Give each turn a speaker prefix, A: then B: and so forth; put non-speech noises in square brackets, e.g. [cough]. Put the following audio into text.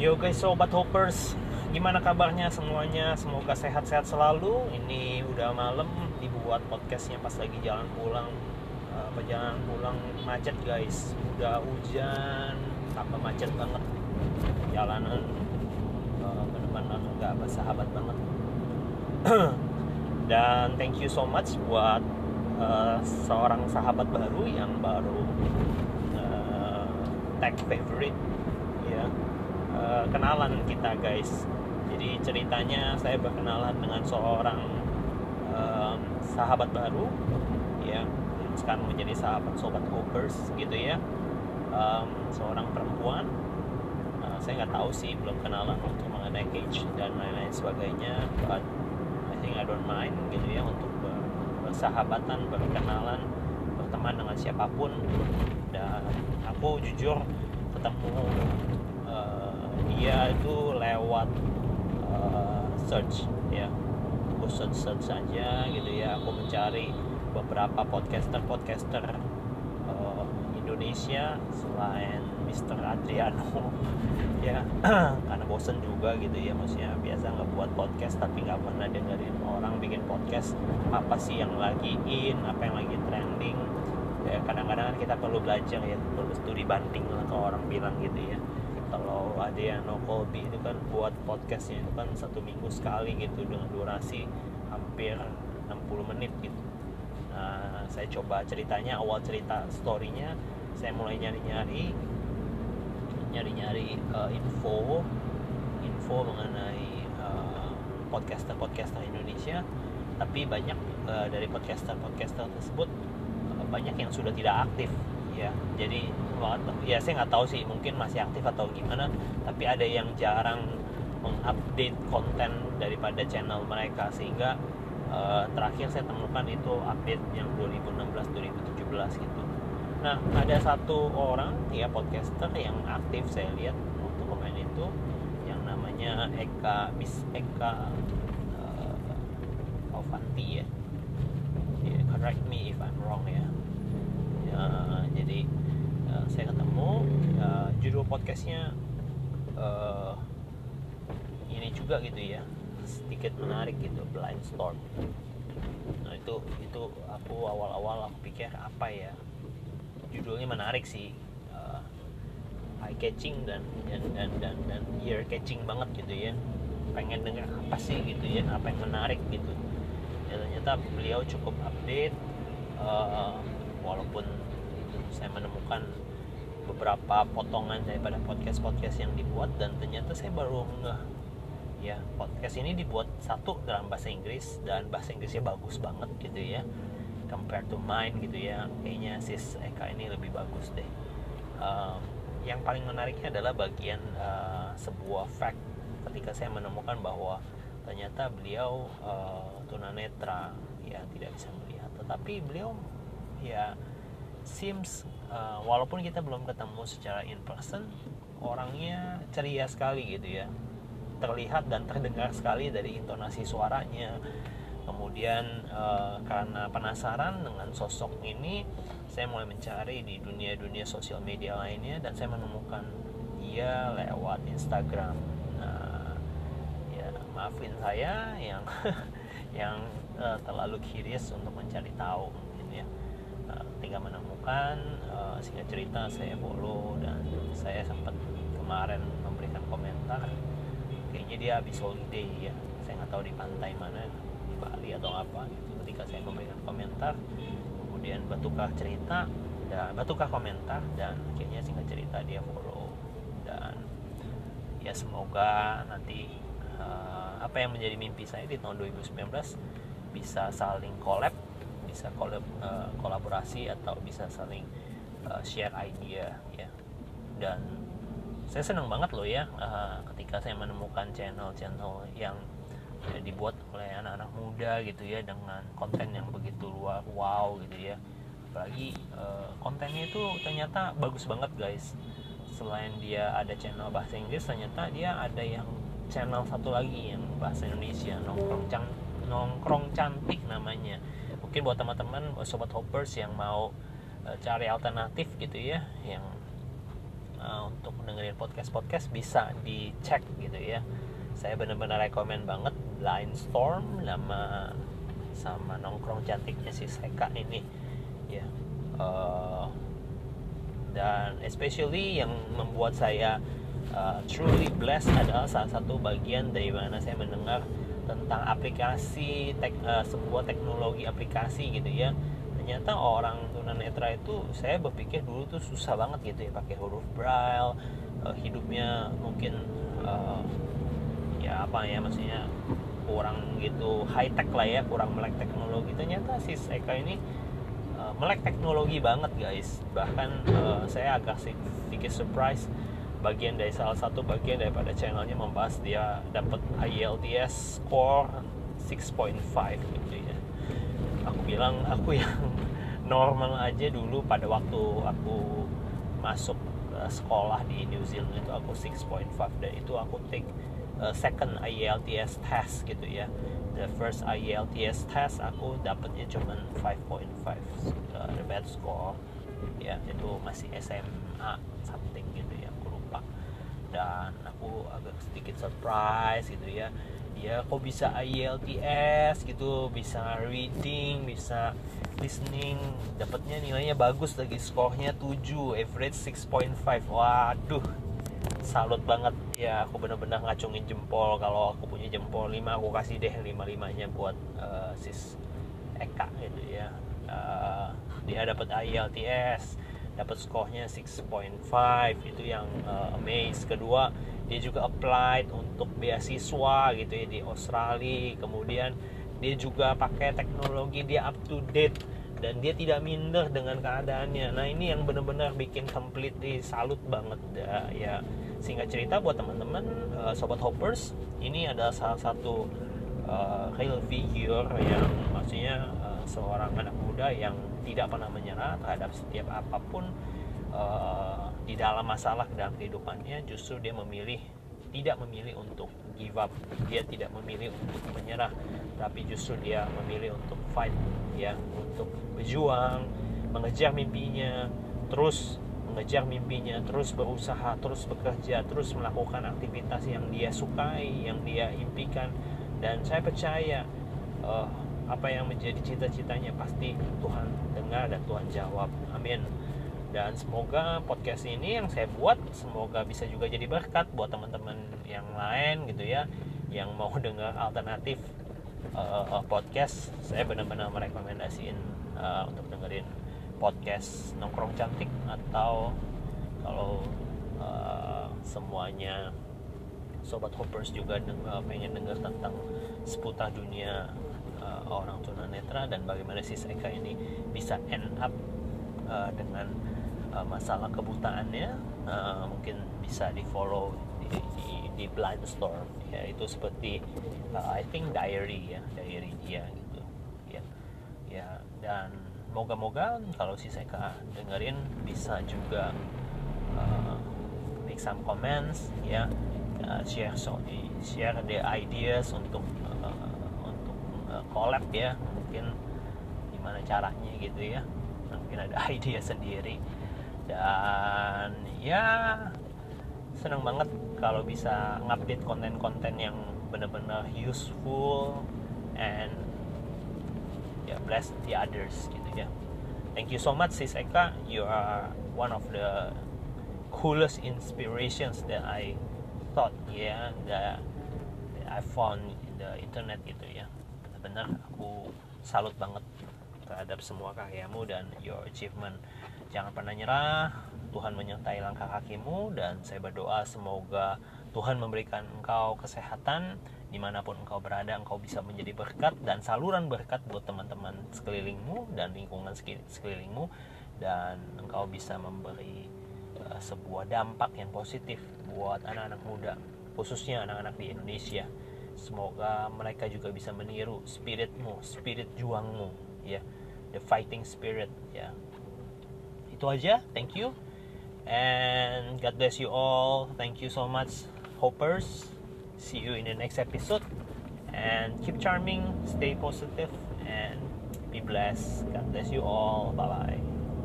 A: Yo guys sobat hoppers, gimana kabarnya semuanya? Semoga sehat-sehat selalu. Ini udah malam dibuat podcastnya pas lagi jalan pulang. Uh, perjalanan pulang macet guys, udah hujan, tambah macet banget. Jalanan uh, benar-benar nggak bersahabat banget. [clears throat] Dan thank you so much buat uh, seorang sahabat baru yang baru uh, tag favorite ya kenalan kita guys. Jadi ceritanya saya berkenalan dengan seorang um, sahabat baru ya. Sekarang menjadi sahabat sobat hoppers gitu ya. Um, seorang perempuan. Uh, saya nggak tahu sih belum kenalan untuk mengenai cage dan lain-lain sebagainya but I think I don't mind gitu ya untuk bersahabatan berkenalan berteman dengan siapa pun. Dan aku jujur ketemu dia itu lewat uh, search ya. Aku search search saja gitu ya. Aku mencari beberapa podcaster podcaster uh, Indonesia selain Mr. Adriano [laughs] ya. [clears throat] Karena bosen juga gitu ya maksudnya. Biasa nggak buat podcast tapi nggak pernah dengerin orang bikin podcast. Apa sih yang lagi in? Apa yang lagi trending? Ya kadang-kadang kita perlu belajar ya perlu studi banding lah kalau orang bilang gitu ya kalau ada yang no Colby itu kan buat podcastnya itu kan satu minggu sekali gitu dengan durasi hampir 60 menit gitu. Nah saya coba ceritanya awal cerita storynya saya mulai nyari-nyari nyari-nyari uh, info info mengenai uh, podcaster-podcaster Indonesia. Tapi banyak uh, dari podcaster-podcaster tersebut uh, banyak yang sudah tidak aktif ya. Jadi ya saya nggak tahu sih mungkin masih aktif atau gimana tapi ada yang jarang mengupdate konten daripada channel mereka. Sehingga uh, terakhir saya temukan itu update yang 2016 2017 gitu. Nah, ada satu orang ya podcaster yang aktif saya lihat waktu komen itu yang namanya Eka Bis Eka uh, Avanti ya. Yeah, correct me if I'm wrong ya jadi uh, saya ketemu uh, judul podcastnya uh, ini juga gitu ya sedikit menarik gitu blind storm. Nah itu itu aku awal-awal aku pikir apa ya judulnya menarik sih uh, eye catching dan dan dan dan, dan ear catching banget gitu ya. Pengen dengar apa sih gitu ya apa yang menarik gitu. Ya, ternyata beliau cukup update uh, walaupun saya menemukan beberapa potongan daripada podcast podcast yang dibuat dan ternyata saya baru nggak ya podcast ini dibuat satu dalam bahasa Inggris dan bahasa Inggrisnya bagus banget gitu ya compared to mine gitu ya. Kayaknya sis Eka ini lebih bagus deh. Um, yang paling menariknya adalah bagian uh, sebuah fact ketika saya menemukan bahwa ternyata beliau uh, tunanetra ya tidak bisa melihat. Tetapi beliau ya seems uh, walaupun kita belum ketemu secara in person orangnya ceria sekali gitu ya. Terlihat dan terdengar sekali dari intonasi suaranya. Kemudian uh, karena penasaran dengan sosok ini saya mulai mencari di dunia-dunia sosial media lainnya dan saya menemukan dia lewat Instagram. Nah ya maafin saya yang [laughs] yang uh, terlalu curious untuk mencari tahu ketika menemukan uh, singkat cerita saya follow dan saya sempat kemarin memberikan komentar kayaknya dia habis holiday ya. Saya nggak tahu di pantai mana Bali atau apa gitu. Ketika saya memberikan komentar kemudian batukah cerita dan batukah komentar dan akhirnya singkat cerita dia follow. Dan ya semoga nanti uh, apa yang menjadi mimpi saya di tahun 2019 bisa saling collab bisa collab, uh, kolaborasi atau bisa saling uh, share idea ya. Dan saya senang banget loh ya uh, ketika saya menemukan channel-channel yang ya, dibuat oleh anak-anak muda gitu ya dengan konten yang begitu luar wow gitu ya. Apalagi uh, kontennya itu ternyata bagus banget guys. Selain dia ada channel bahasa Inggris ternyata dia ada yang channel satu lagi yang bahasa Indonesia nongkrong nongkrong cantik namanya mungkin buat teman-teman sobat hoppers yang mau uh, cari alternatif gitu ya yang uh, untuk dengerin podcast podcast bisa dicek gitu ya. Saya benar-benar rekomend banget Line Storm nama sama nongkrong cantiknya si Seka ini ya. Uh, dan especially yang membuat saya uh, truly blessed adalah salah satu bagian dari mana saya mendengar tentang aplikasi tek, uh, sebuah teknologi aplikasi gitu ya. Ternyata orang tunanetra itu saya berpikir dulu tuh susah banget gitu ya pakai huruf braille uh, hidupnya mungkin uh, ya apa ya maksudnya kurang gitu high tech lah ya kurang melek teknologi. Ternyata si Eka ini uh, melek teknologi banget guys. Bahkan uh, saya agak sedikit surprise bagian dari salah satu bagian daripada channelnya membahas dia dapat IELTS score 6.5 gitu ya. Aku bilang aku [laughs] yang normal aja dulu pada waktu aku masuk uh, sekolah di New Zealand itu aku 6.5 dan itu aku take uh, second IELTS test gitu ya. The first IELTS test aku dapatnya cuma 5.5 uh, the bad score. Ya itu masih SMA something gitu ya dan aku agak sedikit surprise gitu ya. Ya kok bisa IELTS gitu bisa reading bisa listening. Dapatnya nilainya bagus lagi skornya 7 average 6.5 waduh salut banget. Ya aku bener-bener ngacungin jempol. Kalau aku punya jempol 5 aku kasih deh 5 limanya buat uh, sis Eka gitu ya. Uh, dia dapat IELTS dapat skornya 6.5 itu yang uh, amaze kedua dia juga applied untuk beasiswa gitu ya di Australia. Kemudian dia juga pakai teknologi dia up to date dan dia tidak minder dengan keadaannya. Nah ini yang benar-benar bikin completely salut banget ya, ya singkat cerita buat teman-teman uh, sobat hoppers ini adalah salah satu uh, real figure yang maksudnya seorang anak muda yang tidak pernah menyerah terhadap setiap apa pun uh, di dalam masalah dalam kehidupannya justru dia memilih tidak memilih untuk give up. Dia tidak memilih untuk menyerah tapi justru dia memilih untuk fight ya untuk berjuang mengejar mimpinya terus mengejar mimpinya terus berusaha terus bekerja terus melakukan aktivitas yang dia sukai yang dia impikan. Dan saya percaya uh, apa yang menjadi cita-citanya. Pasti Tuhan dengar dan Tuhan jawab. Amin. Dan semoga podcast ini yang saya buat semoga bisa juga jadi berkat buat teman-teman yang lain gitu ya yang mau dengar alternatif uh, podcast. Saya benar-benar merekomendasiin uh, untuk dengerin podcast nongkrong cantik atau kalau uh, semuanya sobat hoppers juga denger, pengen dengar tentang seputar dunia uh, orang tunanetra dan bagaimana si Seka ini bisa end up uh, dengan uh, masalah kebutaannya uh, mungkin bisa di follow di, di, di blind storm ya itu seperti uh, I think diary ya diary dia gitu. Ya ya dan moga-moga kalau si Seka dengerin bisa juga uh, make some comments ya uh, share so share the ideas untuk collab ya mungkin gimana caranya gitu ya. Mungkin ada [laughs] ide sendiri. Dan ya senang banget kalau bisa ngupdate konten-konten yang benar-benar useful and ya yeah, bless the others gitu ya. Thank you so much sis Eka. You are one of the coolest inspirations that I thought yeah that, that I found in the internet gitu ya benar aku salut banget terhadap semua karyamu dan your achievement. Jangan pernah nyerah Tuhan menyertai langkah kakimu dan saya berdoa semoga Tuhan memberikan engkau kesehatan di mana pun engkau berada engkau bisa menjadi berkat dan saluran berkat buat teman-teman sekelilingmu dan lingkungan sekelilingmu dan engkau bisa memberi uh, sebuah dampak yang positif buat anak-anak muda khususnya anak-anak di Indonesia semoga mereka juga bisa meniru spiritmu spirit juangmu ya. The fighting spirit ya. Itu aja thank you. And God bless you all. Thank you so much hoppers. See you in the next episode. And keep charming stay positive and be blessed. God bless you all. Bye bye